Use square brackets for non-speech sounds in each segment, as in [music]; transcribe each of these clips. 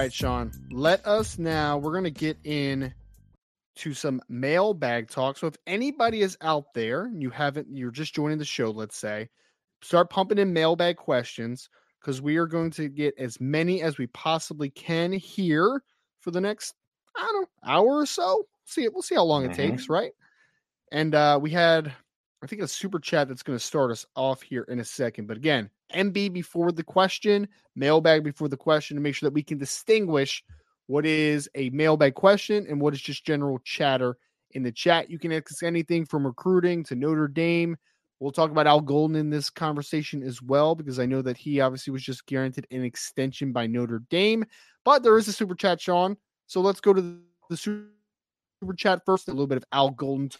Right, Sean. Let us now. We're gonna get in to some mailbag talk. So if anybody is out there and you haven't, you're just joining the show. Let's say, start pumping in mailbag questions because we are going to get as many as we possibly can here for the next I don't know hour or so. See it. We'll see how long it takes, right? And uh, we had, I think, a super chat that's going to start us off here in a second. But again, MB before the question, mailbag before the question to make sure that we can distinguish what is a mailbag question and what is just general chatter in the chat. You can ask anything from recruiting to Notre Dame. We'll talk about Al Golden in this conversation as well, because I know that he obviously was just guaranteed an extension by Notre Dame. But there is a super chat, Sean. So let's go to the super chat first. A little bit of Al Golden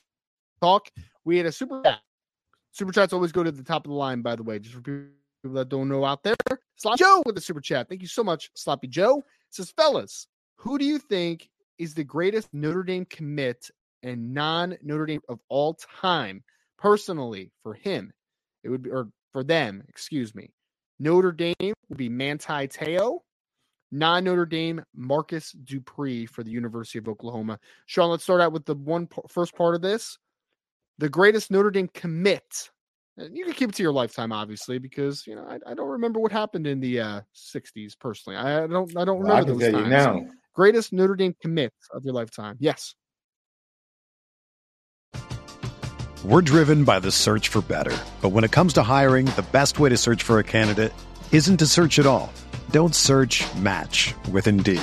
talk. We had a super chat. Super chats always go to the top of the line, by the way, just for people that don't know out there. Sloppy Joe with the super chat. Thank you so much, Sloppy Joe. It says, fellas, who do you think is the greatest Notre Dame commit and non Notre Dame of all time? Personally, for him, it would be, or for them, excuse me. Notre Dame would be Manti Te'o. Non Notre Dame, Marcus Dupree for the University of Oklahoma. Sean, let's start out with the one first part of this. The greatest Notre Dame commit. And you can keep it to your lifetime, obviously, because you know I, I don't remember what happened in the uh, '60s. Personally, I don't. I don't Well, I remember can those tell you times. now. Greatest Notre Dame commit of your lifetime. Yes. We're driven by the search for better. But when it comes to hiring, the best way to search for a candidate isn't to search at all. Don't search match with Indeed.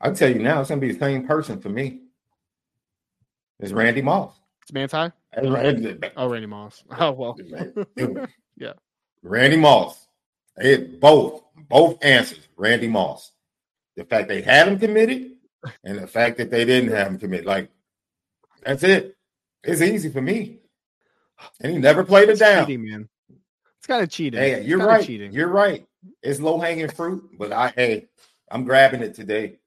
I'll tell you now, it's going to be the same person for me. It's Randy Moss. It's Manti. Oh, Randy Moss. [laughs] Oh well. [laughs] Yeah. Randy Moss. It both both answers. Randy Moss. The fact they had him committed, and the fact that they didn't have him committed. Like that's it. It's easy for me. And he never played it down. cheating, man. It's kind of cheating. Hey, you're right. Cheating. You're right. It's low hanging fruit, but I hey, I'm grabbing it today.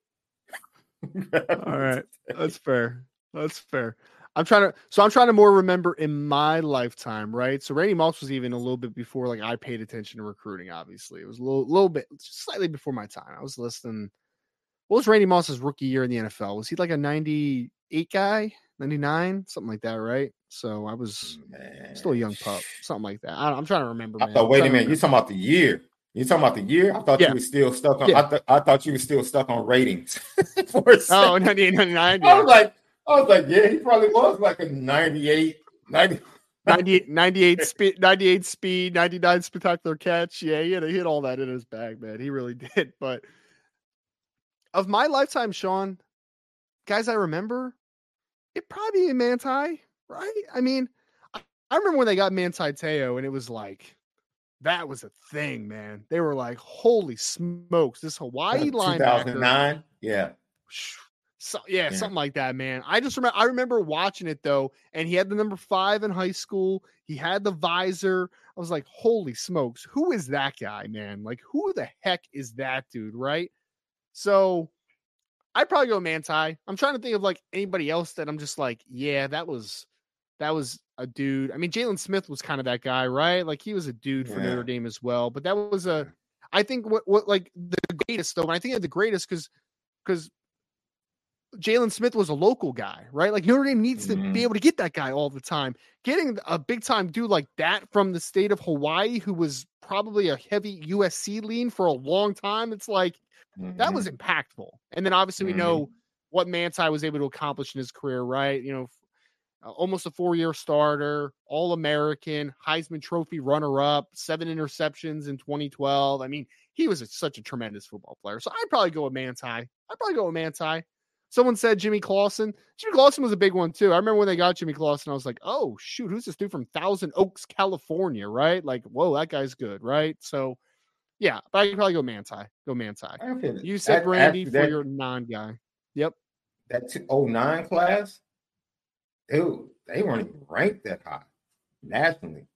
All [laughs] right. That's fair. That's fair. I'm trying to so I'm trying to more remember in my lifetime, right? So Randy Moss was even a little bit before like I paid attention to recruiting, obviously. It was a little little bit slightly before my time. I was listening. What was Randy Moss's rookie year in the NFL? Was he like a 98 guy? 99? Something like that, right? So I was Man. still a young pup, something like that. I, am trying to remember. I man. thought, wait a minute, you're talking about the year. You talking about the year? I thought Yeah. you were still stuck on. Yeah. I, th- I thought you were still stuck on ratings. [laughs] For a Oh, second. 98, 99. I [laughs] was like, I was like, yeah, he probably was like a 98, 90. [laughs] 98, 98 speed, 98 speed, 99 spectacular catch. Yeah, he had he hit all that in his bag, man. He really did. But of my lifetime, Sean, guys, I remember it probably be Manti, right? I mean, I, I remember when they got Manti Te'o, and it was like that was a thing, man. They were like, "Holy smokes, this Hawaii linebacker!" 2009. Yeah. So, yeah, Yeah. something like that, man. I just remember I remember watching it though, and he had the number five in high school. He had the visor. I was like, holy smokes, who is that guy, man? Like, who the heck is that dude, right? So I'd probably go Manti. I'm trying to think of like anybody else that I'm just like, yeah, that was that was a dude. I mean, Jaylon Smith was kind of that guy, right? Like he was a dude for Yeah. Notre Dame as well. But that was a I think what what like the greatest though, when I think the greatest, because because Jaylon Smith was a local guy, right? Like Notre Dame needs to Mhm. be able to get that guy all the time. Getting a big time dude like that from the state of Hawaii, who was probably a heavy USC lean for a long time, it's like that was Mhm. impactful. And then obviously we Mhm. know what Manti was able to accomplish in his career, right? You know, uh, almost a four-year starter, All-American, Heisman Trophy runner-up, seven interceptions in 2012. I mean, he was a, such a tremendous football player. So I'd probably go with Manti. I'd probably go with Manti. Someone said Jimmy Clausen. Jimmy Clausen was a big one too. I remember when they got Jimmy Clausen, I was like, "Oh shoot, who's this dude from Thousand Oaks, California?" Right? Like, whoa, that guy's good, right? So, yeah, but I could probably go Manti. Go Manti. You said Brandy for that- your non guy. Yep. that t- 09 class, dude, they weren't even ranked that high nationally.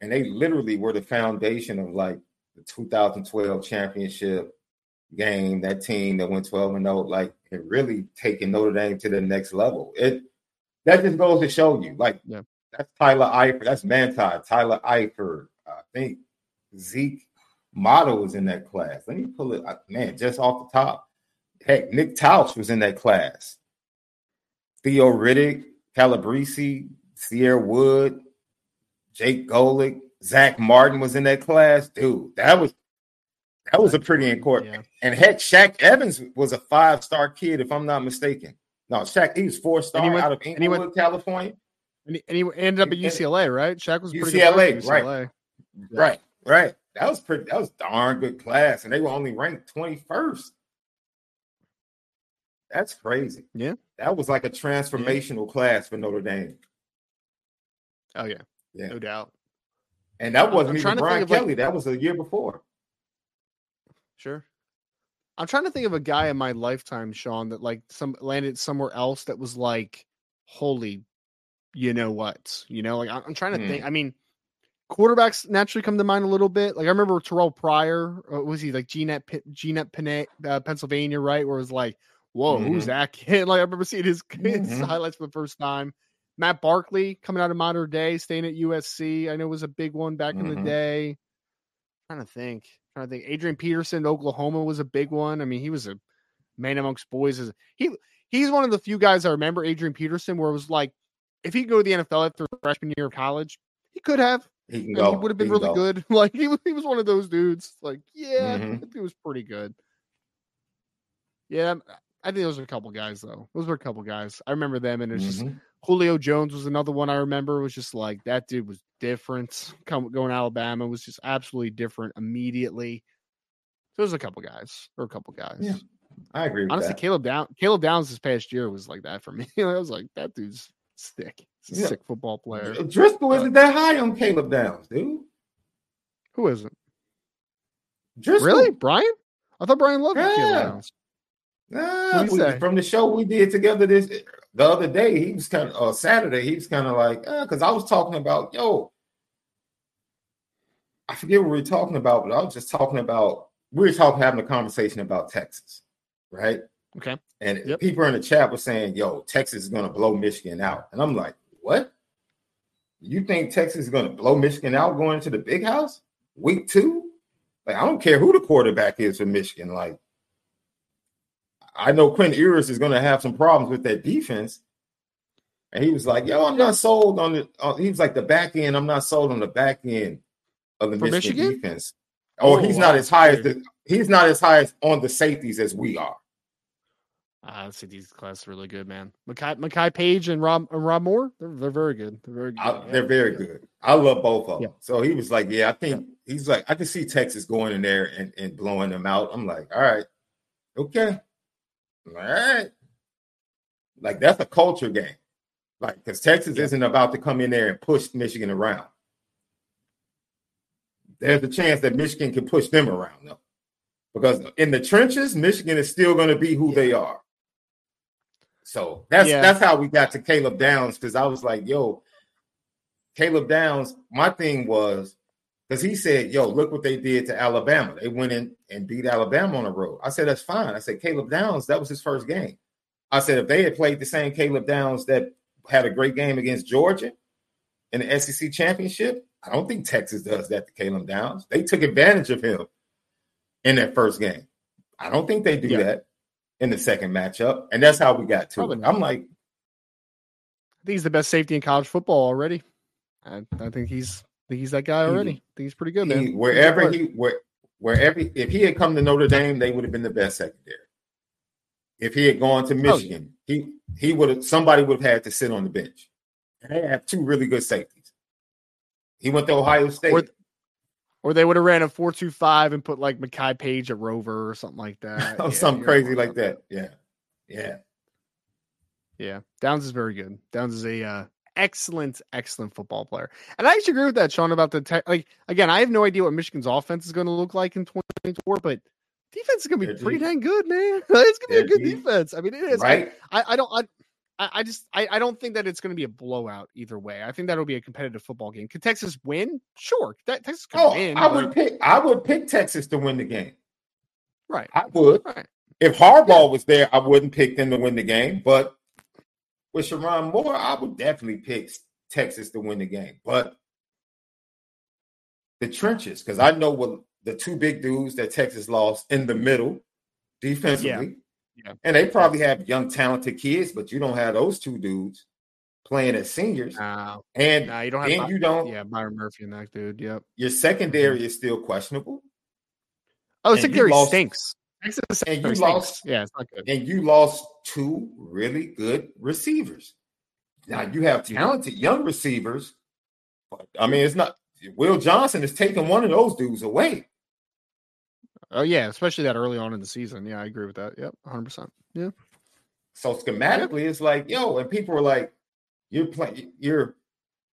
And they literally were the foundation of like the 2012 championship game, that team that went 12 and 0, like it really taking Notre Dame to the next level. It that just goes to show you, like Yeah. that's Tyler Eifert, that's Manti, Tyler Eifert, I think Zeke Motta was in that class. Let me pull it, man, just off the top. Heck, Nick Tausch was in that class. Theo Riddick, Calabrese, Cierre Wood, Jake Golic, Zack Martin was in that class. Dude, that was that was a pretty important. Yeah. And heck, Shaq Evans was a five star kid, if I'm not mistaken. No, Shaq, he was four star went- out of went- California. And he, and he ended up at UCLA, right? Shaq was pretty UCLA, player right. Yeah. Right, right. That was pretty. That was darn good class, and they were only ranked twenty first. That's crazy. Yeah. That was like a transformational class for Notre Dame, Oh yeah, Yeah. no doubt. and that wasn't I'm even trying to think Brian of, like- Kelly. that was a year before. Sure. I'm trying to think of a guy in my lifetime, Sean, that like some landed somewhere else that was like, holy, you know what? You know, like I'm, I'm trying to Hmm. think. I mean, quarterbacks naturally come to mind a little bit. Like I remember Terrelle Pryor. Uh, was he like Gnet Gnet uh, Pennsylvania, right? Where it was like, whoa, who's Mhm. that kid? [laughs] Like I remember seeing his, [laughs] his Mhm. highlights for the first time. Matt Barkley coming out of Mater Dei, staying at USC. I know was a big one back in the Mhm. day. trying to think. Trying to think. Adrian Peterson, Oklahoma was a big one. I mean, he was a man amongst boys. He? He's one of the few guys I remember. Adrian Peterson, where it was like, if he could go to the NFL after freshman year of college, he could have. He, he would have been really go. good. [laughs] Like he, he was one of those dudes. Like, yeah, mm-hmm. he was pretty good. Yeah, I think those are a couple guys though. Those were a couple guys. I remember them, and it's mm-hmm. just Julio Jones was another one I remember. It was just like that dude was different. Come going to Alabama was just absolutely different immediately. So there's a couple guys or a couple guys. Yeah, I agree. Honestly, that. Caleb Down Caleb Downs this past year was like that for me. [laughs] I was like, that dude's stick. He's a yeah. sick football player. Driskell isn't that high on Caleb Downs, dude. Who isn't? Driskell. Really, Brian? I thought Brian loved yeah. Caleb Downs. Nah, we, from the show we did together this the other day, he was kind of uh, Saturday. He was kind of like, because uh, I was talking about, yo, I forget what we were talking about, but I was just talking about we were talking having a conversation about Texas, right? Okay. And yep. people in the chat were saying, yo, Texas is going to blow Michigan out. And I'm like, what? You think Texas is going to blow Michigan out going into the big house week two? Like, I don't care who the quarterback is for Michigan. Like, I know Quinn Ewers is going to have some problems with that defense. And he was like, yo, I'm not sold on the, uh, he was like, the back end, I'm not sold on the back end of the Michigan, Michigan, defense. Oh, oh he's wow. not as high as the, he's not as high as on the safeties as we are. Uh, see these classes really good, man. Makai Makari Paige and Rob and Rod Moore, they're, they're very good. They're very good. I. They're very good. I love both of them. Yeah. So he was like, Yeah, I think he's like, I can see Texas going in there and, and blowing them out. I'm like, all right, okay. All right. Like that's a culture game. Like, because Texas isn't about to come in there and push Michigan around. There's a chance that Michigan can push them around, though. Because in the trenches, Michigan is still going to be who they are. So that's yeah. that's how we got to Caleb Downs because I was like, yo, Caleb Downs, my thing was because he said, yo, look what they did to Alabama. They went in and beat Alabama on the road. I said, that's fine. I said, Caleb Downs, that was his first game. I said, if they had played the same Caleb Downs that had a great game against Georgia in the SEC championship, I don't think Texas does that to Caleb Downs. They took advantage of him in that first game. I don't think they do yeah. that in the second matchup. And that's how we got to Probably it. I'm like, I think he's the best safety in college football already. I, I think he's he's that guy already. He, I think he's pretty good, man. He, wherever he where wherever if he had come to Notre Dame, they would have been the best secondary. If he had gone to Michigan, oh, yeah. he he would have somebody would have had to sit on the bench. And they have two really good safeties. He went to Ohio State. Or, or they would have ran a four two five and put like Makari Paige a Rover or something like that. [laughs] oh, yeah, something crazy like that. Yeah. Yeah. Yeah. Downs is very good. Downs is a uh, excellent, excellent football player. And I actually agree with that, Sean, about the tech. Like, again, I have no idea what Michigan's offense is going to look like in 2024, but defense is going to be pretty dang good, man. [laughs] it's going to be a good defense. I mean, it is. Right. I, I, don't, I, I, just I, I don't think that it's going to be a blowout either way. I think that'll be a competitive football game. Could Texas win? Sure, that, Texas could oh, win. I would pick I would pick Texas to win the game. Right, I would. Right. If Harbaugh yeah. was there, I wouldn't pick them to win the game. But with Sherrone Moore, I would definitely pick Texas to win the game. But the trenches, because I know what the two big dudes that Texas lost in the middle defensively. Yeah. And they probably have young, talented kids, but you don't have those two dudes playing as seniors. Nah, and nah, you don't have and you don't yeah, Byron Murphy and that dude. Yep. Your secondary mm-hmm. is still questionable. Oh, the secondary lost, stinks. And you lost, yeah, it's not good. And you lost two really good receivers. Now you have talented young receivers, but I mean, it's not Will Johnson is taking one of those dudes away. Oh yeah, especially that early on in the season. Yeah, I agree with that. Yep, 100. percent Yeah. So schematically, it's like yo, and people are like, "You're playing, you're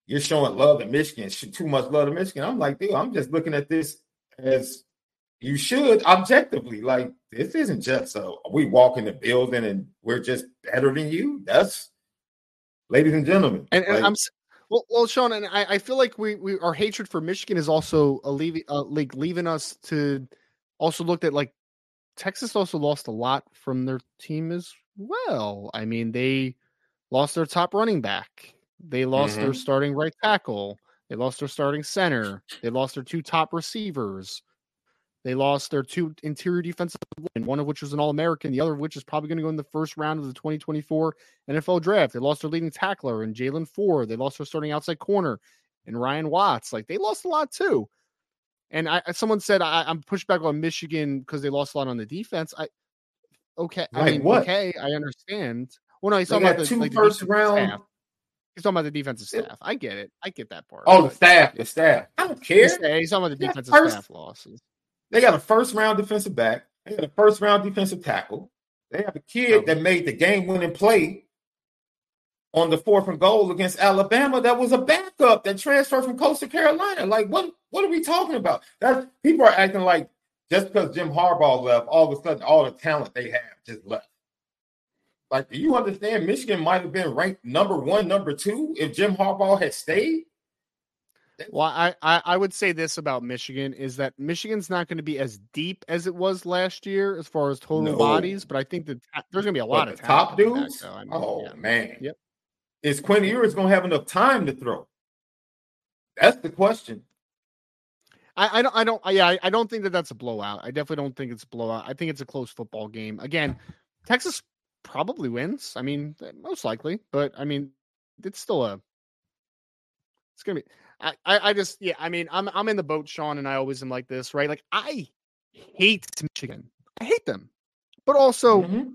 you're showing love to Michigan, too much love to Michigan." I'm like, dude, I'm just looking at this as you should objectively. Like, this isn't just so we walk in the building and we're just better than you. That's, ladies and gentlemen, and, and like, I'm well, well, Sean, and I, I feel like we, we our hatred for Michigan is also a leaving, uh, like leaving us to also looked at like Texas also lost a lot from their team as well. I mean, they lost their top running back. They lost mm-hmm. their starting right tackle. They lost their starting center. They lost their two top receivers. They lost their two interior defensive line, one of which was an All American, the other of which is probably going to go in the first round of the 2024 NFL draft. They lost their leading tackler and Jaylan Ford. They lost their starting outside corner and Ryan Watts. Like they lost a lot too. And I someone said I, am pushed back on Michigan because they lost a lot on the defense. I okay, I mean what? okay, I understand. Well, no, he's talking about the, two like, first defensive round- staff. He's talking about the defensive staff. I get it. I get that part. Oh, the staff, the staff. I don't care. He's, talking about the defensive first- staff losses. They got a first round defensive back. They got a first round defensive tackle. They have a kid that made the game winning play on the fourth and goal against Alabama. That was a backup that transferred from Coastal Carolina. Like, what? What are we talking about? That people are acting like just because Jim Harbaugh left, all of a sudden all the talent they have just left. Like, do you understand? Michigan might have been ranked number one, number two if Jim Harbaugh had stayed. Well, I, I I would say this about Michigan is that Michigan's not going to be as deep as it was last year as far as total No. bodies, but I think that there's going to be a lot But of top coming back, dudes. I mean, oh yeah. man, Yep. Is Quinn Ewers going to have enough time to throw? That's the question. I, I don't I don't yeah I, I don't think that that's a blowout. I definitely don't think it's a blowout. I think it's a close football game. Again, Texas probably wins. I mean, most likely, but I mean, it's still a. It's gonna be. I, I I just yeah. I mean, I'm I'm in the boat, Sean, and I always am like this, right? Like I hate Michigan. I hate them, but also Mhm.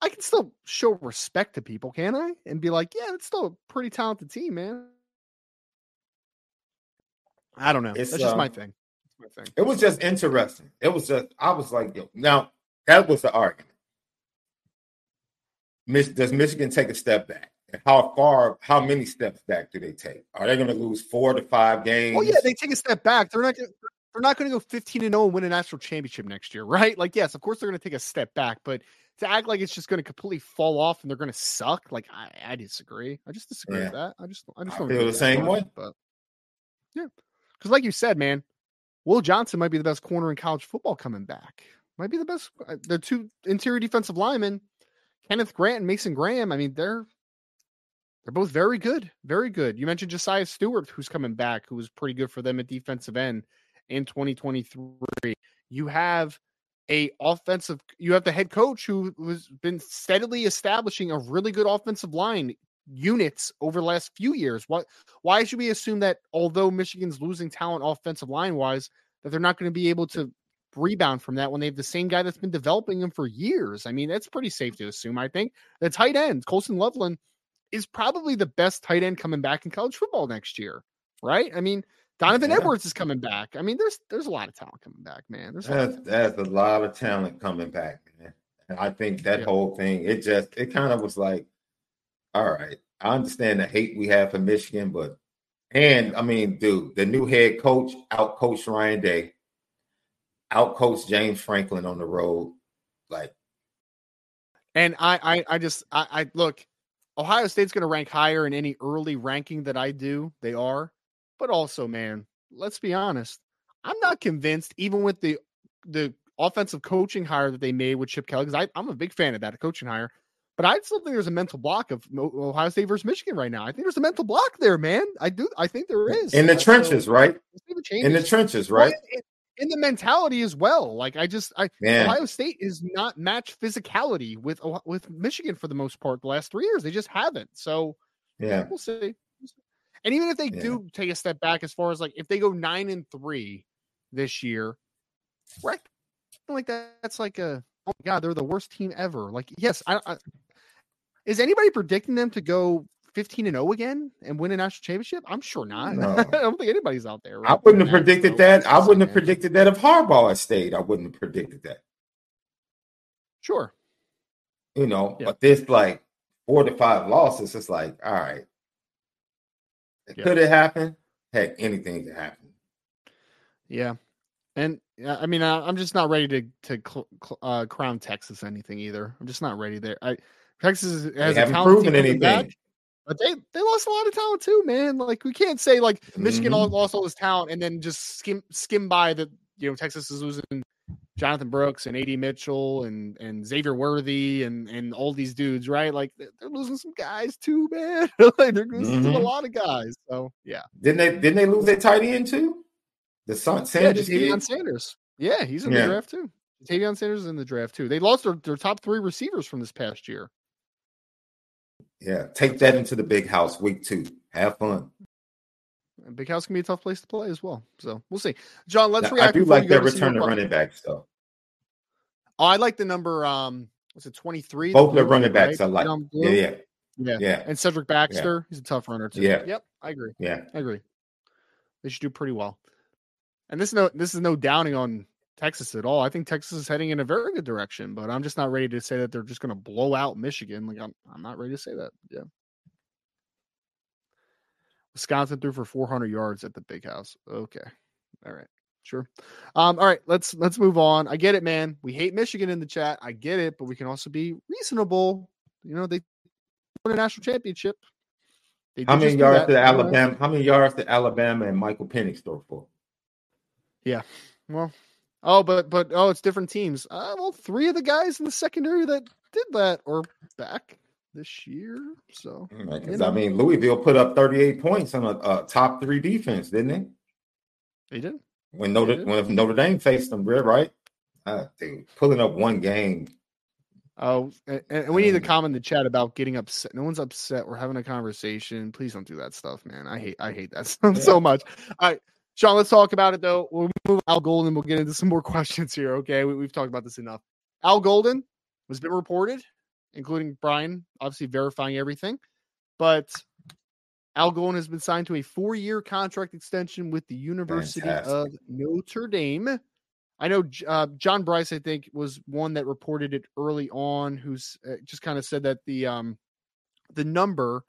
I can still show respect to people, can I? And be like, yeah, it's still a pretty talented team, man. I don't know. It's, That's just my uh, thing. That's my thing. It was just interesting. It was just I was like, yo, now that was the argument. Mich- does Michigan take a step back? How far? How many steps back do they take? Are they going to lose four to five games? Oh yeah, they take a step back. They're not. Gonna, they're not going to go fifteen and zero and win a national championship next year, [laughs] right? Like, yes, of course they're going to take a step back, but to act like it's just going to completely fall off and they're going to suck, like I, I disagree. I just disagree with that. I just, I just don't feel the same way. But yeah, because like you said, man, Will Johnson might be the best corner in college football coming back. Might be the best. uh, The two interior defensive linemen, Kenneth Grant and Mason Graham. I mean, they're they're both very good, very good. You mentioned Josaiah Stewart, who's coming back, who was pretty good for them at defensive end in 2023. You have a offensive, you have the head coach who has been steadily establishing a really good offensive line units over the last few years. What why should we assume that although Michigan's losing talent offensive line wise, that they're not going to be able to rebound from that when they have the same guy that's been developing them for years? I mean, that's pretty safe to assume. I think the tight end, Colston Loveland, is probably the best tight end coming back in college football next year, right? I mean, Donovan Yeah. Edwards is coming back. I mean, there's there's a lot of talent coming back, man. There's a lot of That's, that's a lot of talent coming back, man. And I think that Yeah. whole thing, it just, it kind of was like, all right, I understand the hate we have for Michigan, but, and I mean, dude, the new head coach out coached Ryan Day, out coached James Franklin on the road. Like, And I, I, I just, I, I look. Ohio State's going to rank higher in any early ranking that I do. They are, but also, man, let's be honest. I'm not convinced, even with the the offensive coaching hire that they made with Chip Kelly, because I'm a big fan of that coaching hire. But I still think there's a mental block of Ohio State versus Michigan right now. I think there's a mental block there, man. I do. I think there is in the so trenches, right? let's see if it In the changes. trenches, Well, right? In, the mentality as well. Like I just, I Man, Ohio State is not match physicality with with Michigan for the most part the last three years. They just haven't. So yeah. we'll see. And even if they Yeah. do take a step back, as far as like if they go nine and three this year, we're like that, that's like a oh my god, they're the worst team ever. Like yes, I, I is anybody predicting them to go fifteen and zero again and win a national championship? I'm sure not. No. [laughs] I don't think anybody's out there. I wouldn't have predicted that. I wouldn't have predicted that if Harbaugh had stayed. I wouldn't have predicted that. Sure. You know, Yeah. but this like four to five losses, it's like, all right. Yeah. Could it happen? Heck, anything could happen. Yeah, and I mean, I, I'm just not ready to to cl- cl- uh, crown Texas anything either. I'm just not ready there. I Texas has they haven't talented proven team coming anything. But they they lost a lot of talent too, man. Like we can't say like Michigan all, Mhm. lost all this talent and then just skim skim by that. You know, Texas is losing Jonathan Brooks and Ad Mitchell and and Xavier Worthy and and all these dudes, right? Like they're, losing some guys too, man. [laughs] like they're losing a Mhm. lot of guys. So yeah, Didn't they didn't they lose their tight end too? The Son yeah, Sanders? Deion Sanders. Yeah, he's in Yeah. the draft too. Tavion Sanders is in the draft too. They lost their, their top three receivers from this past year. Yeah, take that into the big house week two. Have fun. and Big House can be a tough place to play as well. So we'll see. John, let's Now, react. I do like their return to running backs though. Oh, I like the number. Um, was it twenty three? Both the running backs I like. Yeah, yeah, yeah, yeah, And Cedric Baxter, he's a tough runner too. Yeah. Yep, I agree. yeah. I agree. They should do pretty well. And this is no this is no downing on Texas at all. I think Texas is heading in a very good direction, but I'm just not ready to say that they're just going to blow out Michigan. Like I'm I'm not ready to say that. Yeah. Wisconsin threw for 400 yards at the big house. Okay. All right. Sure. Um all right, let's let's move on. I get it, man. We hate Michigan in the chat. I get it, but we can also be reasonable. You know, they won a national championship. They How many yards did Alabama? How many yards did Alabama and Michael Penix throw for? Yeah, well, oh, but but oh, it's different teams. Uh, well, three of the guys in the secondary that did that are back this year. So Because You I mean, Louisville put up 38 points on a, a top three defense, didn't they? they did. When Notre did. when Notre Dame faced them, real right? Uh, dude, pulling up one game. Oh, and, and we need to Um, comment in the chat about getting upset. No one's upset. We're having a conversation. Please don't do that stuff, man. I hate I hate that stuff [laughs] Yeah. so much. All right, Sean, let's talk about it though. We'll move Al Golden. We'll get into some more [laughs] questions here. Okay, we, we've talked about this enough. Al Golden was been reported, including Brian, obviously verifying everything, but Al Golden has been signed to a four-year contract extension with the University of Notre Dame. I know uh, John Bryce, I think, was one that reported it early on, who's uh, just kind of said that the um the number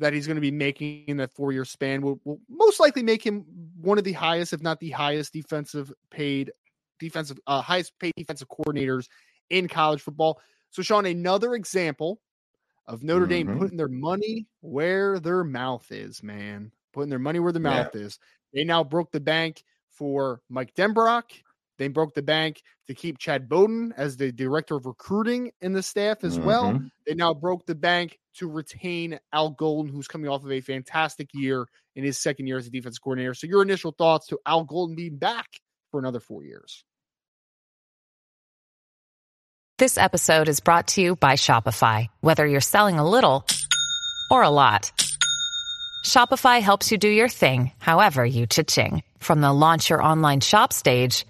that he's going to be making in that four year span will, will most likely make him one of the highest, if not the highest, defensive paid defensive uh, highest paid defensive coordinators in college football. So, Sean, another example of Notre Dame Mhm. putting their money where their mouth is, man. Putting their money where their Yeah. mouth is. They now broke the bank for Mike Denbrock. They broke the bank to keep Chad Bowden as the director of recruiting in the staff as well. Mhm. They now broke the bank to retain Al Golden, who's coming off of a fantastic year in his second year as a defense coordinator. So, your initial thoughts to Al Golden being back for another four years? This episode is brought to you by Shopify. Whether you're selling a little or a lot, Shopify helps you do your thing, however you cha-ching. From the launch your online shop stage,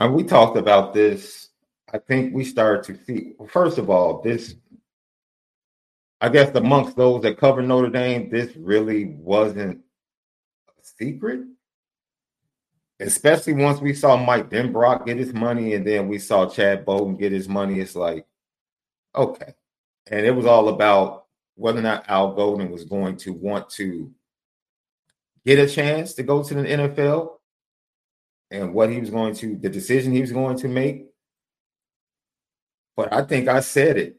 And we talked about this. I think we started to see, first of all, this, I guess, amongst those that cover Notre Dame, this really wasn't a secret. Especially once we saw Mike Denbrock get his money and then we saw Chad Bowden get his money. It's like, okay. And it was all about whether or not Al Golden was going to want to get a chance to go to the NFL and what he was going to, the decision he was going to make. But I think I said it.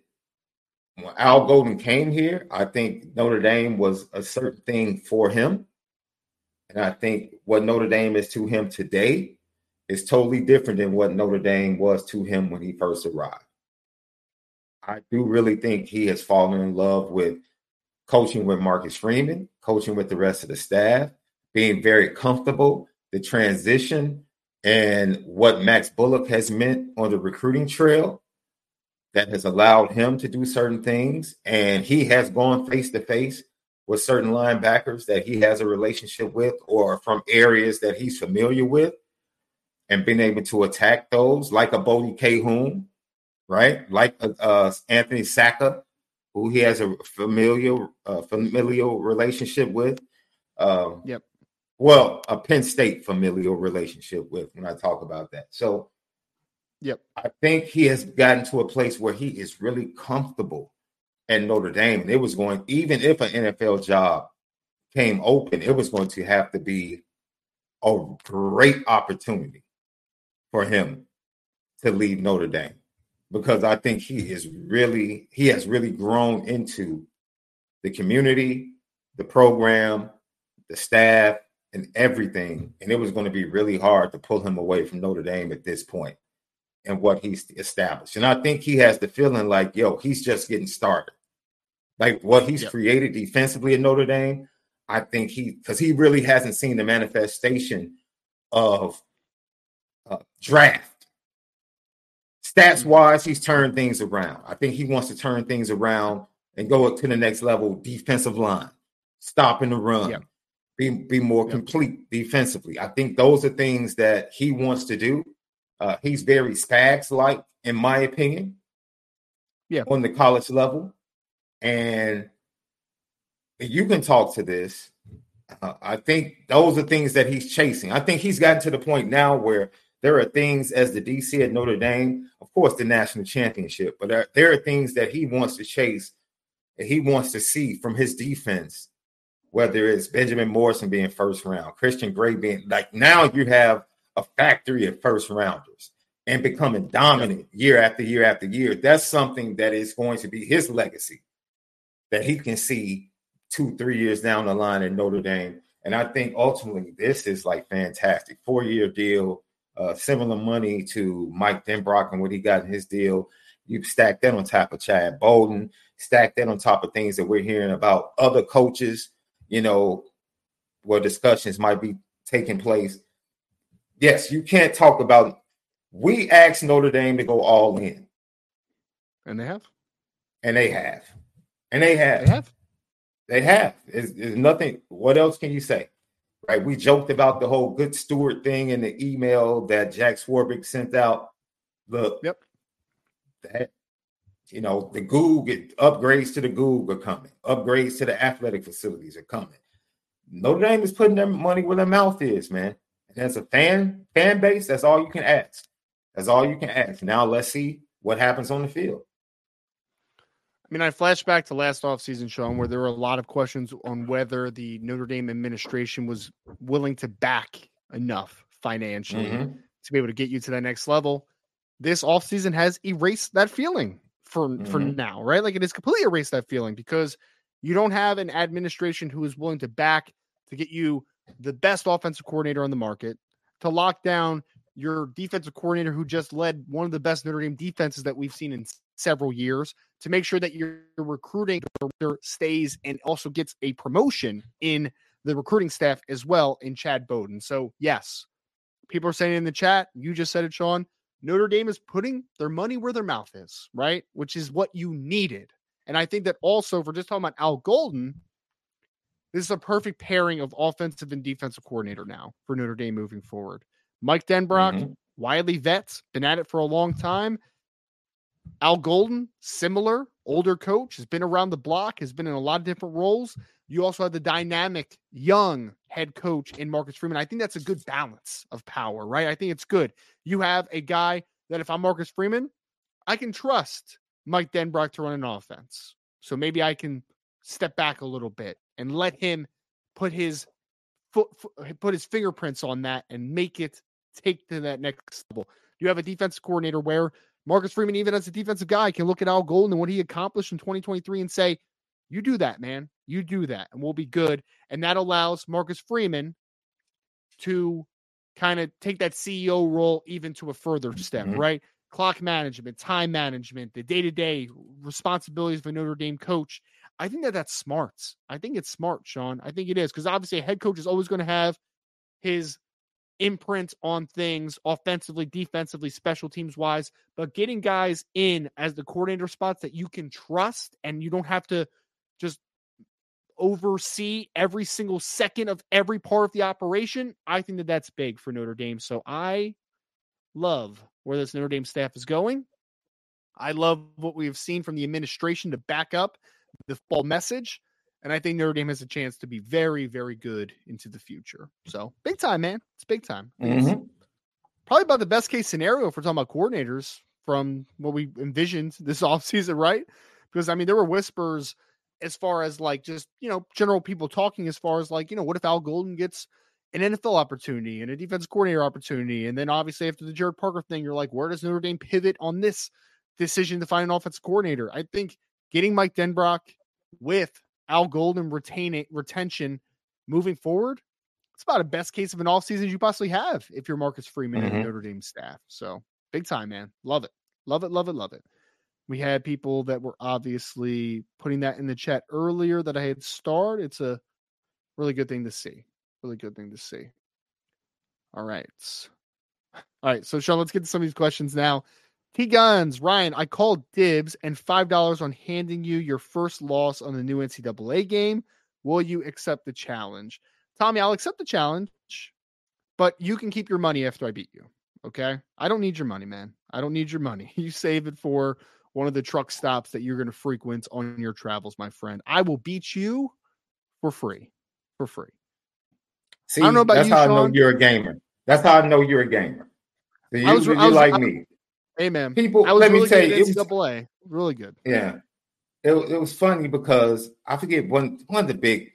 When Al Golden came here, I think Notre Dame was a certain thing for him. And I think what Notre Dame is to him today is totally different than what Notre Dame was to him when he first arrived. I do really think he has fallen in love with coaching with Marcus Freeman, coaching with the rest of the staff, being very comfortable, the transition, and what Max Bullock has meant on the recruiting trail that has allowed him to do certain things. And he has gone face to face with certain linebackers that he has a relationship with or from areas that he's familiar with and been able to attack those like a Bodie Kahoun, right? Like uh, uh, Anthony Sacca, who he has a familiar uh, familial relationship with. Um, Yep. Well, a Penn State familial relationship with when I talk about that. So Yep. I think he has gotten to a place where he is really comfortable at Notre Dame. And it was going, even if an NFL job came open, it was going to have to be a great opportunity for him to leave Notre Dame because I think he is really, he has really grown into the community, the program, the staff, and everything. And it was going to be really hard to pull him away from Notre Dame at this point and what he's established. And I think he has the feeling like, yo, he's just getting started. Like what he's yep. created defensively at Notre Dame, I think he, because he really hasn't seen the manifestation of uh, draft. Stats mm-hmm. wise, he's turned things around. I think he wants to turn things around and go up to the next level defensive line, stopping the run, yep. Be, be more complete defensively. I think those are things that he wants to do. Uh, he's very Spags like, in my opinion. Yeah. On the college level. And you can talk to this. Uh, I think those are things that he's chasing. I think he's gotten to the point now where there are things as the DC at Notre Dame, of course, the national championship, but there, there are things that he wants to chase and he wants to see from his defense, whether it's Benjamin Morrison being first round, Christian Gray being like now you have a factory of first rounders and becoming dominant year after year after year. That's something that is going to be his legacy that he can see two, three years down the line in Notre Dame. And I think ultimately this is like fantastic. Four year deal, uh, similar money to Mike Denbrock and what he got in his deal. You stack that on top of Chad Bowden, stack that on top of things that we're hearing about other coaches, you know, where discussions might be taking place yes, you can't talk about. We asked Notre Dame to go all in, and they have, and they have, and they have, they have, they have. There's, there's nothing. What else can you say? Right? We joked about the whole good steward thing in the email that Jack Swarbrick sent out. Look, yep, that you know the Google upgrades to the Google are coming. Upgrades to the athletic facilities are coming. Notre Dame is putting their money where their mouth is, man. And as a fan fan base, that's all you can ask. That's all you can ask. Now let's see what happens on the field. I mean, I flash back to last offseason, Sean, where there were a lot of questions on whether the Notre Dame administration was willing to back enough financially mm-hmm. to be able to get you to that next level. This offseason has erased that feeling for mm-hmm. for now, right? Like it has completely erased that feeling because you don't have an administration who is willing to back to get you the best offensive coordinator on the market, to lock down your defensive coordinator who just led one of the best Notre Dame defenses that we've seen in several years, to make sure that your recruiting stays and also gets a promotion in the recruiting staff as well in Chad Bowden. So, yes, people are saying in the chat, you just said it, Sean. Notre Dame is putting their money where their mouth is, right? Which is what you needed. And I think that also, for just talking about Al Golden, this is a perfect pairing of offensive and defensive coordinator now for Notre Dame moving forward. Mike Denbrock, mm-hmm. Wiley Vets, been at it for a long time. Al Golden, similar, older coach, has been around the block, has been in a lot of different roles. You also have the dynamic young head coach in Marcus Freeman. I think that's a good balance of power, right? I think it's good. You have a guy that if I'm Marcus Freeman, I can trust Mike Denbrock to run an offense. So maybe I can step back a little bit and let him put his foot, put his fingerprints on that and make it take to that next level. You have a defensive coordinator where Marcus Freeman, even as a defensive guy, can look at Al Golden and what he accomplished in 2023 and say, "You do that, man. You do that, and we'll be good." And that allows Marcus Freeman to kind of take that CEO role even to a further step, mm-hmm. right? Clock management, time management, the day to day responsibilities of a Notre Dame coach. I think that that's smart. I think it's smart, Sean. I think it is because obviously a head coach is always going to have his imprint on things offensively, defensively, special teams wise, but getting guys in as the coordinator spots that you can trust and you don't have to just oversee every single second of every part of the operation. I think that that's big for Notre Dame. So I love where this Notre Dame staff is going. I love what we've seen from the administration to back up the fall message. And I think Notre Dame has a chance to be very, very good into the future. So big time, man. It's big time. Mm-hmm. It's probably about the best case scenario for talking about coordinators from what we envisioned this [laughs] offseason, right? because I mean there were whispers as far as like just you know general people talking as far as like you know what if Al Golden gets an NFL opportunity and a defense coordinator opportunity, and then obviously after the Gerad Parker thing, you're like, where does Notre Dame pivot on this decision to find an offensive coordinator? I think getting Mike Denbrock with Al Golden retaining retention moving forward, it's about a best case of an off season you possibly have if you're Marcus Freeman mm-hmm. and Notre Dame staff. So big time, man. Love it. Love it. Love it. Love it. We had people that were obviously putting that in the chat earlier that I had starred. It's a really good thing to see. Really good thing to see. All right. All right. So, Sean, let's get to some of these questions now. T Guns, Ryan, I called dibs and $5 on handing you your first loss on the new NCAA game. Will you accept the challenge? Tommy, I'll accept the challenge, but you can keep your money after I beat you. Okay. I don't need your money, man. I don't need your money. [laughs] You save it for one of the truck stops that you're going to frequent on your travels, my friend. I will beat you for free. For free. See, I don't know about that's you, how Sean. I know you're a gamer. That's how I know you're a gamer. So you, I was, you I was, like I, me. Man, people. let really me tell you, it was really good. Yeah, it, it was funny because I forget one one of the big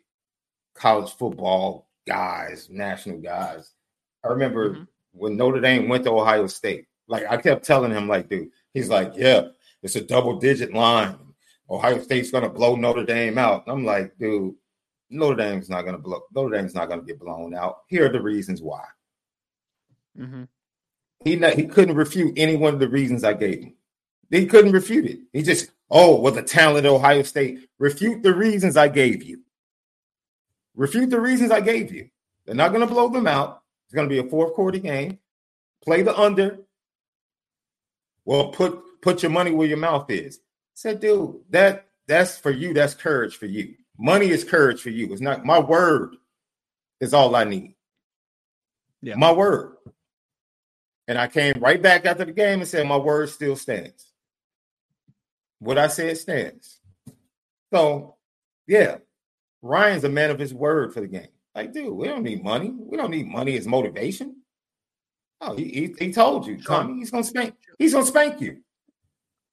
college football guys, national guys. I remember mm-hmm. when Notre Dame went to Ohio State. Like I kept telling him, like, dude, he's like, yeah, it's a double digit line. Ohio State's gonna blow Notre Dame out. I'm like, dude, Notre Dame's not gonna blow. Notre Dame's not gonna get blown out. Here are the reasons why. Mm-hmm. He not, he couldn't refute any one of the reasons I gave him. He couldn't refute it. He just, oh, well, the talent Ohio State. Refute the reasons I gave you. Refute the reasons I gave you. They're not going to blow them out. It's going to be a fourth quarter game. Play the under. Well, put put your money where your mouth is. I said, dude, that that's for you. That's courage for you. Money is courage for you. It's not my word is all I need. Yeah. My word. And I came right back after the game and said, My word still stands. What I said stands. So, yeah, Ryan's a man of his word for the game. Like, dude, we don't need money. We don't need money as motivation. Oh, he, he, he told you, Tommy, he's gonna spank. He's gonna spank you.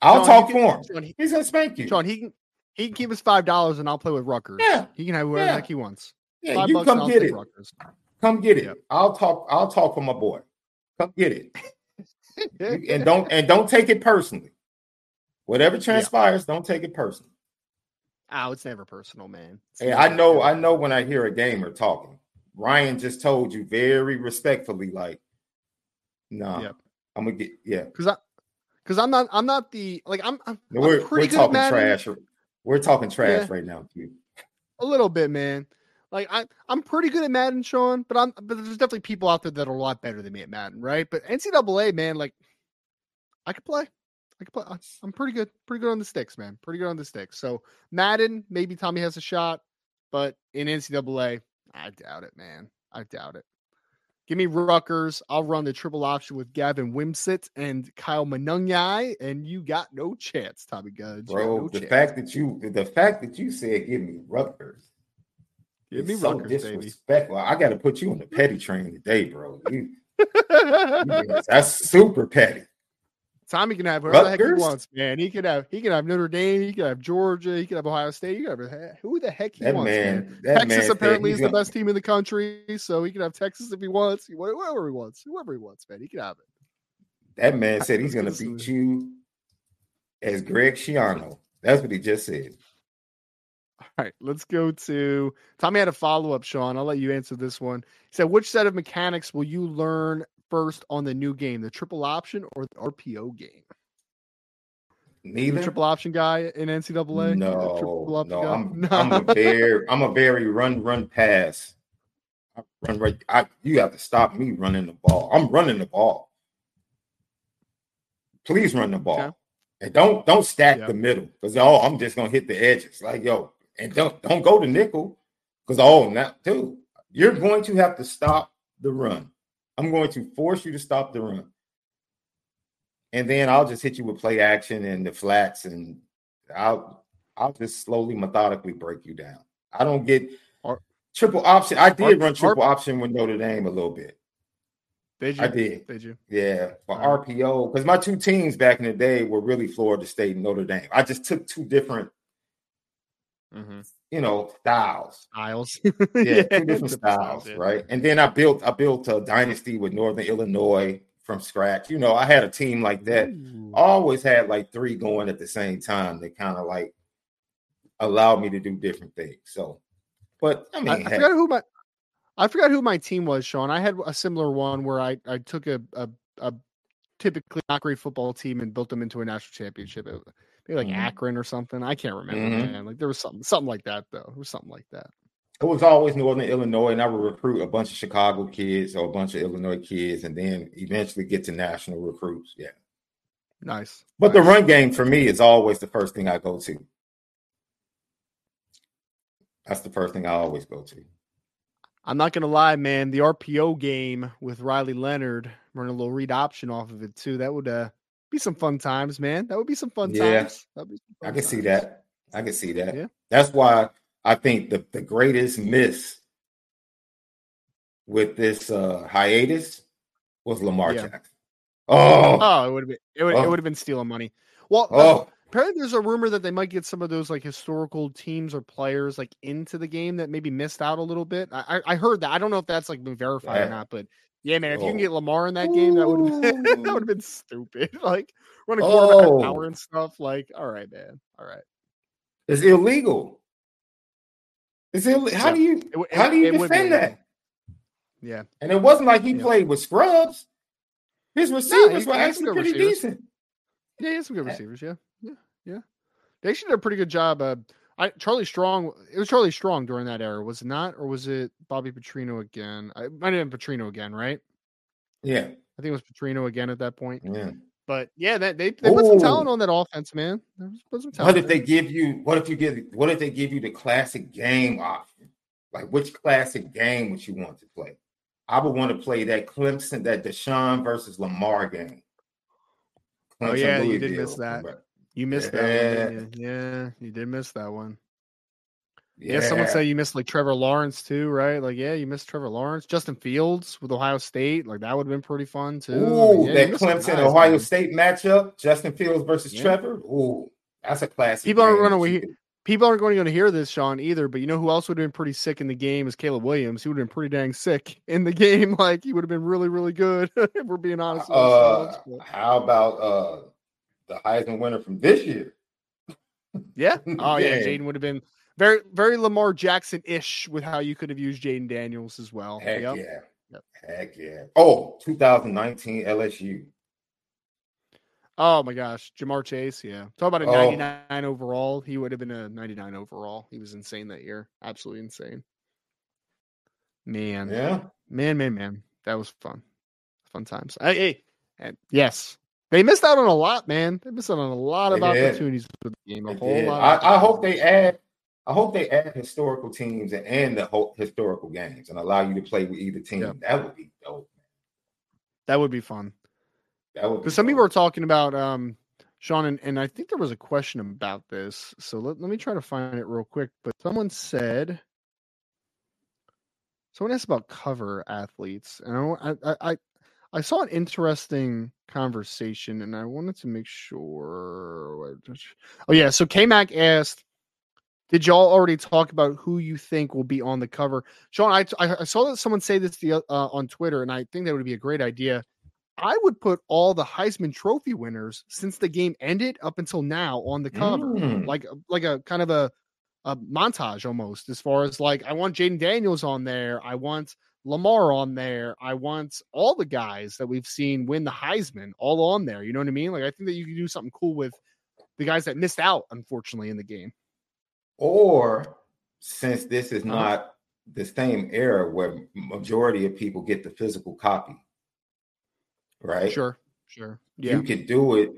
I'll Sean, talk can, for him. Sean, he, he's gonna spank you. Sean, he can he can keep us five dollars and I'll play with Rutgers. Yeah, he can have whoever yeah. he wants. Yeah, Five you come get it. Rutgers. Come get it. Yep. I'll talk. I'll talk for my boy. Come get it. and don't and don't take it personally. Whatever transpires, yeah. don't take it personally. Oh, it's never personal, man. It's hey, I know, I know when I hear a gamer talking. Ryan just told you very respectfully, like, no, nah, yep. I'm gonna get yeah. Because I because I'm not I'm not the like I'm I'm, we're, I'm pretty we're talking trash. We're talking trash yeah. right now, dude. A little bit, man. Like I, I'm pretty good at Madden, Sean, but I'm but there's definitely people out there that are a lot better than me at Madden, right? But NCAA, man, like I could play. I could play. I'm pretty good, pretty good on the sticks, man. Pretty good on the sticks. So Madden, maybe Tommy has a shot, but in NCAA, I doubt it, man. I doubt it. Give me Rutgers. I'll run the triple option with Gavin Wimsatt and Kyle Monangai, and you got no chance, Tommy Guns. Bro, no the chance. fact that you the fact that you said give me Rutgers Give me so Rutgers, disrespectful. Baby. I got to put you on the petty train today, bro. You, [laughs] that's super petty. Tommy can have whoever the heck he wants, man. He can have he can have Notre Dame, he can have Georgia, he can have Ohio State, he can have who the heck he that wants. Man, man. Texas man apparently is the best team in the country, so he can have Texas if he wants, whoever he wants, whoever he wants, man. He can have it. That man said he's gonna beat you as Greg Schiano. That's what he just said. All right, let's go to Tommy had a follow up, Sean. I'll let you answer this one. He said, Which set of mechanics will you learn first on the new game, the triple option or the RPO game? Neither triple option guy in NCAA. No, no, I'm, [laughs] no. I'm a very, I'm a very run, run, pass. I run right. I, you have to stop me running the ball. I'm running the ball. Please run the ball, okay. and don't don't stack the middle because oh, I'm just gonna hit the edges. Like yo, and don't don't go to nickel because oh now dude, you're going to have to stop the run. I'm going to force you to stop the run. And then I'll just hit you with play action and the flats, and I'll I'll just slowly, methodically break you down. I don't get triple option. I did run triple option with Notre Dame a little bit. Did you? I did. Did you? Yeah, for RPO because my two teams back in the day were really Florida State and Notre Dame. I just took two different, Mm-hmm. you know, styles. Styles. [laughs] Yeah, two different styles, yeah. right? And then I built I built a dynasty with Northern Illinois from scratch. You know, I had a team like that. Ooh. Always had like three going at the same time. That kind of like allowed me to do different things. So, but I mean, I, I forgot who my I forgot who my team was, Sean. I had a similar one where I I took a a, a typically not great football team and built them into a national championship. It, maybe like Mhm. Akron or something. I can't remember, Mhm. man. Like there was something something like that though. There was something like that. it was always Northern Illinois, and I would recruit a bunch of Chicago kids or a bunch of Illinois kids, and then eventually get to national recruits. Yeah. Nice. But the run game for me is always the first thing I go to. That's the first thing I always go to. I'm not gonna lie, man. The RPO game with Riley Leonard running a little read option off of it too. That would uh be some fun times, man. That would be some fun Yeah. times. Some I fun can see that. I can see that. Yeah. That's why I think the, the greatest miss with this uh, hiatus was Lamar Yeah. Jackson. Oh, Oh, it would have been it would it Oh. would have been stealing money. Well, uh, oh, apparently there's a rumor that they might get some of those like historical teams or players like into the game that maybe missed out a little bit. I I, I heard that. I don't know if that's like been verified Yeah. or not, but yeah, man, if you can Oh. get Lamar in that game, that would have been, [laughs] that would have been stupid. [laughs] Like running quarterback Oh. power and stuff. Like, all right, man, all right. it's illegal. It's Ill- how Yeah. do you It how do you defend that? Yeah, And it wasn't like he Yeah. played with scrubs. His receivers were he had actually pretty receivers. decent. yeah, he has some good Yeah. receivers. Yeah, yeah, yeah. They actually did a pretty good job. Uh, I Charlie Strong. It was Charlie Strong during that era, was it not, or was it Bobby Petrino again? I might have been Petrino again, right? Yeah, I think it was Petrino again at that point. yeah. But yeah, that they they put some talent on that offense, man. Put some talent. What if they give you? What if you give? What if they give you the classic game option? Like which classic game would you want to play? I would want to play that Clemson, that Deshaun versus Lamar game. Oh, yeah, you did miss that. You missed that one. you? Yeah, you did miss that one. Yeah. someone said you missed like Trevor Lawrence too, right? Like, yeah, you missed Trevor Lawrence, Justin Fields with Ohio State. Like that would have been pretty fun too. I mean, Ooh, yeah, that Clemson Ohio man. State matchup, Justin Fields versus Yeah. Trevor. Ooh, that's a classic. People aren't gonna that you wait- could- People aren't going to hear this, Sean, either. But you know who else would have been pretty sick in the game is Caleb Williams. He would have been pretty dang sick in the [laughs] game. Like he would have been really, really good. [laughs] if we're being honest. with Uh, ourselves, how about uh the Heisman winner from this year? Yeah. [laughs] Oh yeah, Yeah. Jayden would have been very very Lamar Jackson ish with how you could have used Jayden Daniels as well. Heck Yep. yeah. Yep. Heck yeah. Oh, 2019 LSU. Oh my gosh, Ja'Marr Chase. Yeah. Talk about a Oh. 99 overall. He would have been a 99 overall. He was insane that year. Absolutely insane. Man, Yeah. man, man, man. That was fun. Fun times. Hey, hey, and yes, they missed out on a lot, man. They missed out on a lot of They did. opportunities with the game. A They whole did. lot. I, I hope they add I hope they add historical teams and, and the whole historical games and allow you to play with either team. Yeah. That would be dope. That would be fun. That would Because some people are talking about um Sean, and, and I think there was a question about this. So let, let me try to find it real quick. But someone said someone asked about cover athletes, and I I, I, I saw an interesting conversation, and I wanted to make sure. Oh yeah, so K Mac asked, "Did y'all already talk about who you think will be on the cover?" Sean, I I, saw that someone say this the, uh, on Twitter, and I think that would be a great idea. I would put all the Heisman Trophy winners since the game ended up until now on the cover, Mm. like like a kind of a, a montage almost. As far as like, I want Jayden Daniels on there, I want Lamar on there, I want all the guys that we've seen win the Heisman all on there. You know what I mean? Like, I think that you can do something cool with the guys that missed out, unfortunately, in the game. Or since this is Uh-huh. not the same era where majority of people get the physical copy, right? Sure, sure, yeah, You could do it.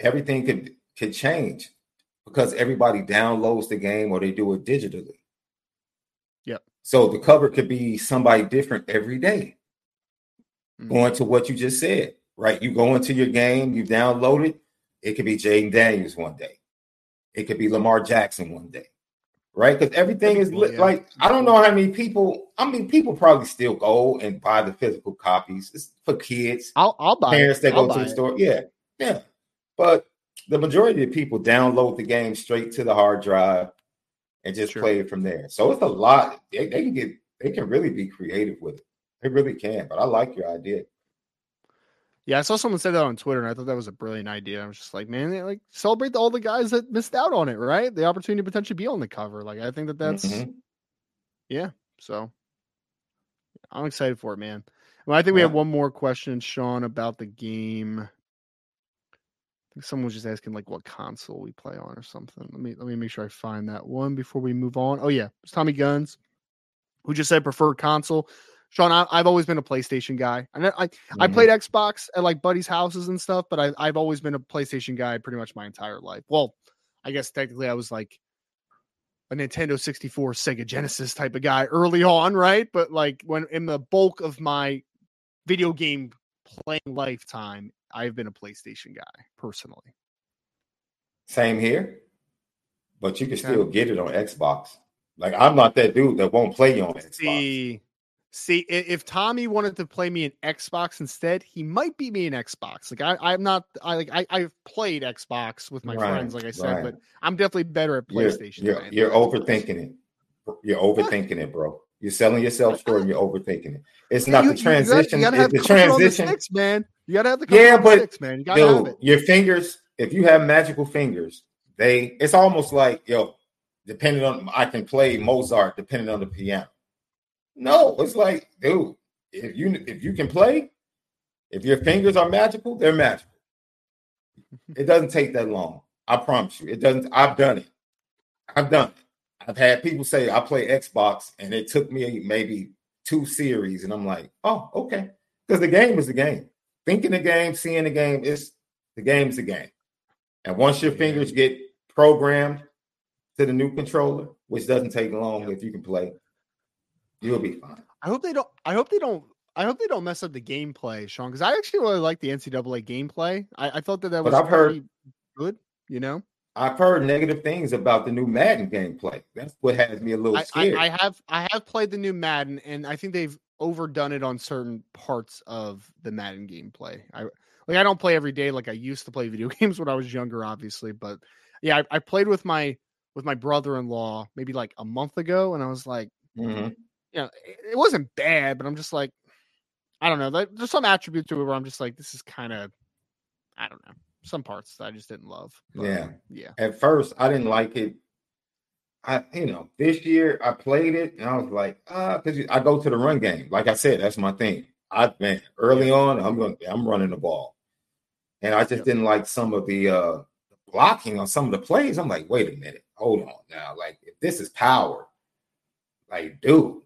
Everything could could change because everybody downloads the game or they do it digitally. So the cover could be somebody different every day. Mhm. Going to what you just said, right? You go into your game, you download it. It could be Jayden Daniels one day. It could be Lamar Jackson one day, right? Because everything is Cool, li- yeah. like I don't know how many people. I mean, people probably still go and buy the physical copies. It's for kids, I'll I'll buy parents it. that I'll go to the it. store. Yeah, yeah. But the majority of people download the game straight to the hard drive and just Sure. play it from there. So it's a lot. They, they can get. They can really be creative with it. They really can. But I like your idea. Yeah, I saw someone say that on Twitter, and I thought that was a brilliant idea. I was just like, man, like celebrate all the guys that missed out on it, right? The opportunity to potentially be on the cover. Like, I think that that's Mhm. yeah. So I'm excited for it, man. Well, I think we have one more question, Sean, about the game. I someone was just asking like what console we play on or something. Let me let me make sure I find that one before we move on. Oh yeah, it's Tommy Guns, who just said preferred console. Sean, I, I've always been a PlayStation guy. I, I, I Mhm. played Xbox at like buddies' houses and stuff, but I, I've always been a PlayStation guy pretty much my entire life. Well, I guess technically I was like a Nintendo 64, Sega Genesis type of guy early on, right? But like when in the bulk of my video game playing lifetime, I've been a PlayStation guy personally. Same here, but you can still get it on Xbox. Like I'm not that dude that won't play on Xbox. See, see, if Tommy wanted to play me an Xbox instead, he might beat me in Xbox. Like I, I'm not. I like I, I've played Xbox with my Right, friends, like I said, right. but I'm definitely better at You're, PlayStation. you're, am you're overthinking it. You're overthinking it, bro. You're selling yourself short and you're overthinking it. It's Yeah, not you- the you gotta- transition. You gotta it's the comfort on the transition. sticks, man. You gotta have the Yeah, but sticks, man. You gotta have it. your fingers, if you have magical fingers, they it's almost like yo, depending on I can play Mozart depending on the piano. No, it's like, dude, if you if you can play, if your fingers are magical, they're magical. It doesn't take that long. I promise you. It doesn't. I've done it. I've done it. I've had people say I play Xbox and it took me maybe two series, and I'm like, oh, okay. Because the game is the game. Thinking the game, seeing the game, is the game's the game. And once your fingers get programmed to the new controller, which doesn't take long if you can play, you'll be fine. I hope they don't. I hope they don't. I hope they don't mess up the gameplay, Sean, because I actually really like the NCAA gameplay. I, I thought that that But was I've heard- pretty good. You know, I've heard negative things about the new Madden gameplay. That's what has me a little I, scared. I, I have I have played the new Madden, and I think they've overdone it on certain parts of the Madden gameplay. I like I don't play every day like I used to play video [laughs] games when I was younger, obviously, but yeah, I, I played with my with my brother-in-law maybe like a month ago, and I was like, Mhm. you know, it, it wasn't bad, but I'm just like, I don't know. There's some attribute to it where I'm just like, this is kind of, I don't know, some parts I just didn't love. but, Yeah. yeah. At first, I didn't like it. I, you know, this year I played it and I was like, ah, because I go to the run game. Like I said, that's my thing. I man, early on, I'm going, I'm running the ball, and I just didn't like some of the uh blocking on some of the plays. I'm like, wait a minute, hold on now. Like, if this is power, like, dude,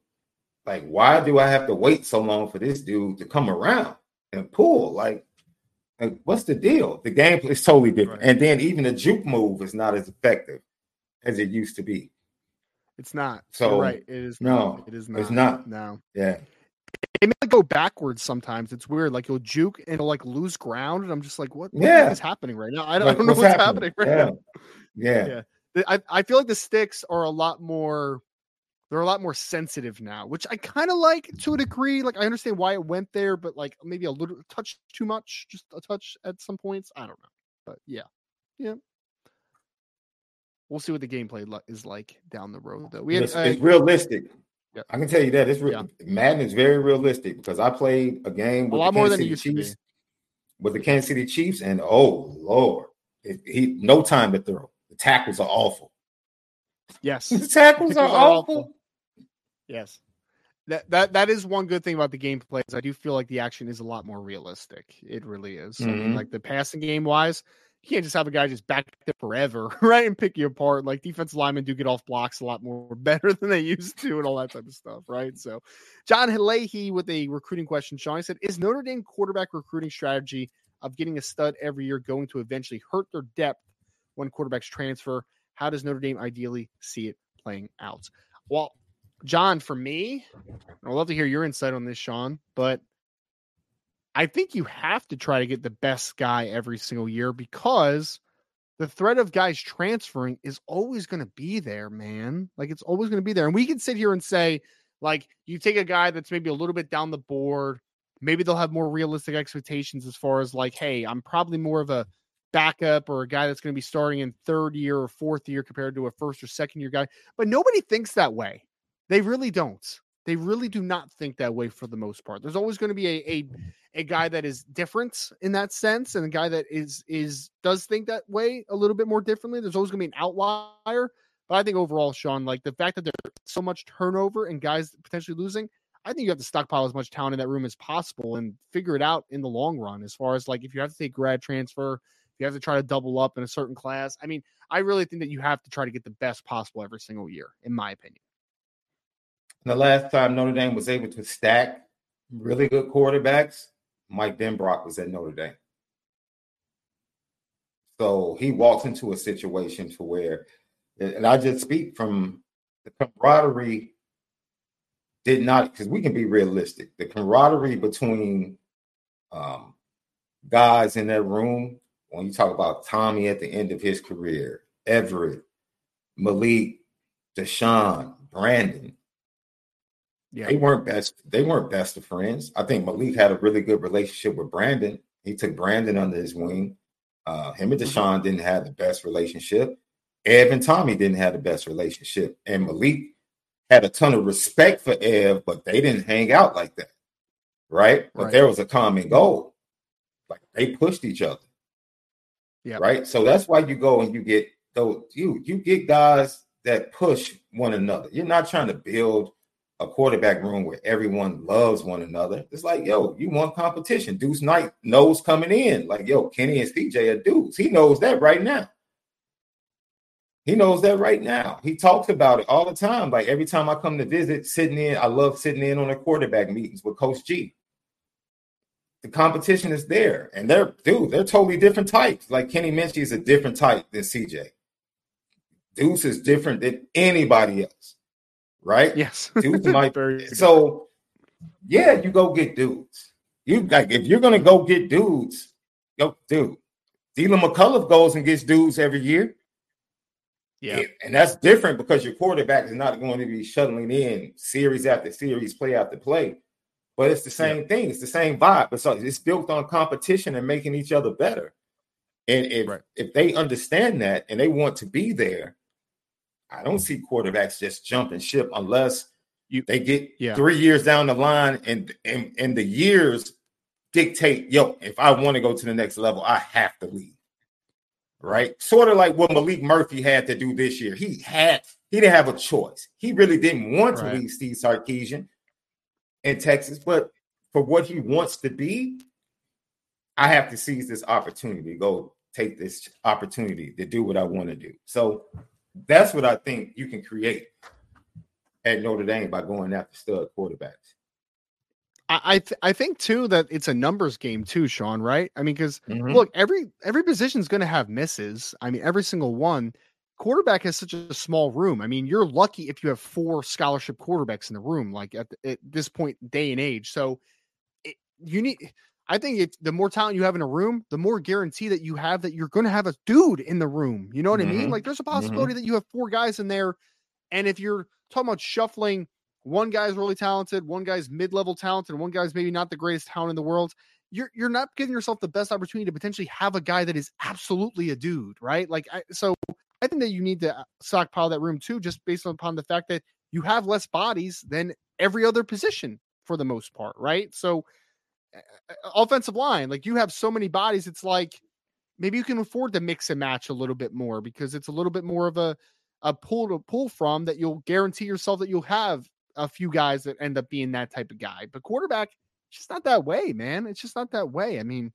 like, why do I have to wait so long for this dude to come around and pull? Like, like what's the deal? The game is totally different, Right. and then even the juke move is not as effective as it used to be. It's not. So, You're right. It is no, not. It is not. it's not. No. Yeah, It may go backwards sometimes. It's weird. Like you'll juke and it'll like lose ground. And I'm just like, what, what Yeah. is happening right now? I don't, Like, I don't know what's [laughs] happening, right yeah. now. yeah, Yeah. I, I feel like the sticks are a lot more they're a lot more sensitive now, which I kind of like to a degree. Like I understand why it went there, but like maybe a little touch too much, just a touch at some points. I don't know. But yeah. Yeah. We'll see what the gameplay li- is like down the road though. We had it's, uh, it's realistic. Yep. I can tell you that it's re- Yeah. Madden is very realistic because I played a game a with lot the more Kansas than City used to be. Chiefs with the Kansas City Chiefs, and oh lord, it, he no time to throw. The tackles are awful. Yes. [laughs] The tackles are Tackles are awful. awful. Yes. That that that is one good thing about the gameplay is I do feel like the action is a lot more realistic. It really is. I mean, Mhm. like the passing game wise, you can't just have a guy just back there forever, [laughs] right? And pick you apart. Like defensive linemen do get off blocks a lot more [laughs] better than they used to and all that type of stuff, right? So John Leahy with a recruiting question. Sean he said, Is Notre Dame quarterback recruiting strategy of getting a stud every year going to eventually hurt their depth when quarterbacks transfer? How does Notre Dame ideally see it playing out? Well, John, for me, I'd love to hear your insight on this, Sean, but I think you have to try to get the best guy every single year because the threat of guys transferring is always going to be there, man. Like it's always going to be there. And we can sit here and say, like, you take a guy that's maybe a little bit down the board, maybe they'll have more realistic expectations as far as like, hey, I'm probably more of a backup or a guy that's going to be starting in third year or fourth year compared to a first or second year guy. But nobody thinks that way. They really don't. They really do not think that way for the most part. There's always going to be a, a mm-hmm. a guy that is different in that sense, and a guy that is is does think that way a little bit more differently. There's always going to be an outlier, but I think overall, Sean, like the fact that there's so much turnover and guys potentially losing, I think you have to stockpile as much talent in that room as possible and figure it out in the long run. As far as like if you have to take grad transfer, if you have to try to double up in a certain class, I mean, I really think that you have to try to get the best possible every single year, in my opinion. The last time Notre Dame was able to stack really good quarterbacks, Mike Denbrock was at Notre Dame. So he walks into a situation to where, and I just speak from the camaraderie did not, because we can be realistic. The camaraderie between um, guys in that room, when you talk about Tommy at the end of his career, Everett, Malik, DeShone, Brandon, yeah. They weren't best. They weren't best of friends. I think Malik had a really good relationship with Brandon. He took Brandon under his wing. Uh, him and mm-hmm. DeShone didn't have the best relationship. Ev and Tommy didn't have the best relationship. And Malik had a ton of respect for Ev, but they didn't hang out like that. Right? But right. there was a common goal. Like they pushed each other. Yeah. Right. So that's why you go and you get those you you get guys that push one another. You're not trying to build a quarterback room where everyone loves one another. It's like, yo, you want competition. Deuce Knight knows coming in. Like, yo, Kenny and CJ are dudes. He knows that right now. He knows that right now. He talks about it all the time. Like every time I come to visit, sitting in, I love sitting in on the quarterback meetings with Coach G. The competition is there, and they're dude, they're totally different types. Like Kenny Minchey is a different type than CJ. Deuce is different than anybody else right? Yes. [laughs] Dudes might so yeah, you go get dudes. You like if you're gonna go get dudes, go dude. Deland McCullough goes and gets dudes every year. Yeah. And that's different because your quarterback is not going to be shuttling in series after series, play after play. But it's the same yeah. thing. It's the same vibe. But so it's built on competition and making each other better. And if right. if they understand that and they want to be there, I don't see quarterbacks just jumping ship unless you, they get yeah. three years down the line and, and and the years dictate, yo, if I want to go to the next level, I have to leave. Right? Sort of like what Maalik Murphy had to do this year. He had he didn't have a choice. He really didn't want right. to leave Steve Sarkisian in Texas, but for what he wants to be, I have to seize this opportunity, go take this opportunity to do what I want to do. So that's what I think you can create at Notre Dame by going after stud quarterbacks. I th- I think too that it's a numbers game too, Sean. Right? I mean, because mm-hmm. look, every every position is going to have misses. I mean, every single one. Quarterback has such a small room. I mean, you're lucky if you have four scholarship quarterbacks in the room, like at, the, at this point, day and age. So it, you need I think it's the more talent you have in a room, the more guarantee that you have that you're going to have a dude in the room. You know what mm-hmm. I mean? Mm-hmm. Like there's a mm-hmm. possibility mm-hmm. that you have four guys in there. And if you're talking about shuffling, one guy's really talented, one guy's mid-level talented, one guy's maybe not the greatest talent in the world. You're you're not giving yourself the best opportunity to potentially have a guy that is absolutely a dude, right? Like I, so I think that you need to uh, stockpile that room too, just based upon the fact that you have less bodies than every other position for the most part, right? So offensive line. Like you have so many bodies, it's like maybe you can afford to mix and match a little bit more because it's a little bit more of a a pull to pull from that you'll guarantee yourself that you'll have a few guys that end up being that type of guy. But quarterback, it's just not that way, man. It's just not that way. I mean,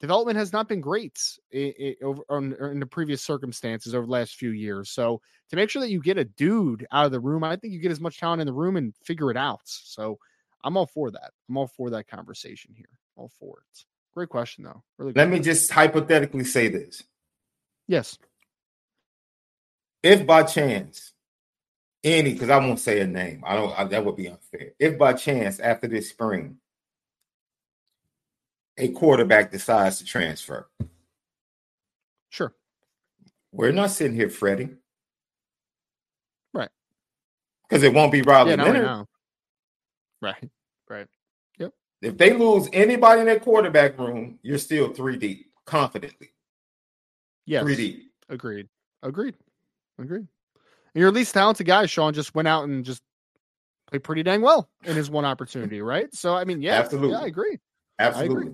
development has not been great in, over in the previous circumstances over the last few years. So to make sure that you get a dude out of the room, I think you get as much talent in the room and figure it out. So I'm all for that. I'm all for that conversation here. All for it. Great question, though. Really. Let me just hypothetically say this. Yes. If by chance, any, because I won't say a name, I don't. I, that would be unfair. If by chance after this spring, a quarterback decides to transfer, sure. We're not sitting here fretting. Right. Because it won't be Riley Yeah, no, Leonard. No. Right. Yep. If they lose anybody in that quarterback room, you're still three deep, confidently. Yes. Three deep. Agreed. Agreed. Agreed. And your least talented guy, Sean, just went out and just played pretty dang well in his one opportunity, [laughs] right? So I mean, yeah, Absolutely. yeah, I agree. Absolutely.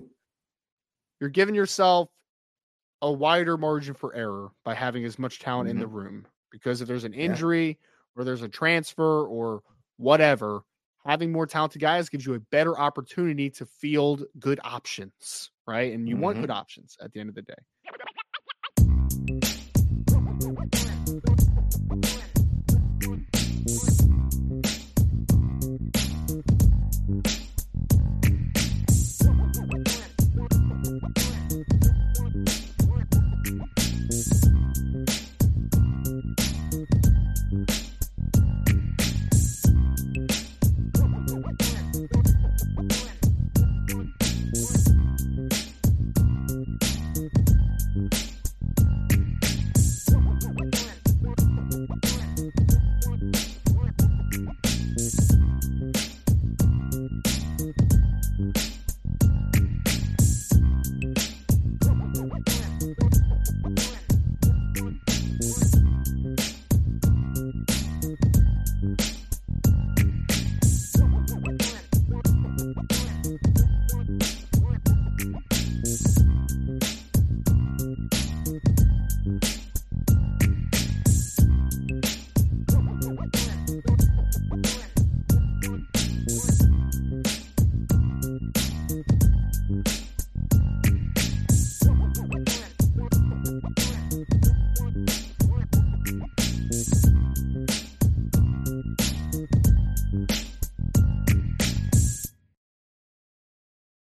You're giving yourself a wider margin for error by having as much talent in the room because if there's an Mm-hmm. Yeah. injury or there's a transfer or whatever, having more talented guys gives you a better opportunity to field good options, right? And you want Mhm. good options at the end of the day.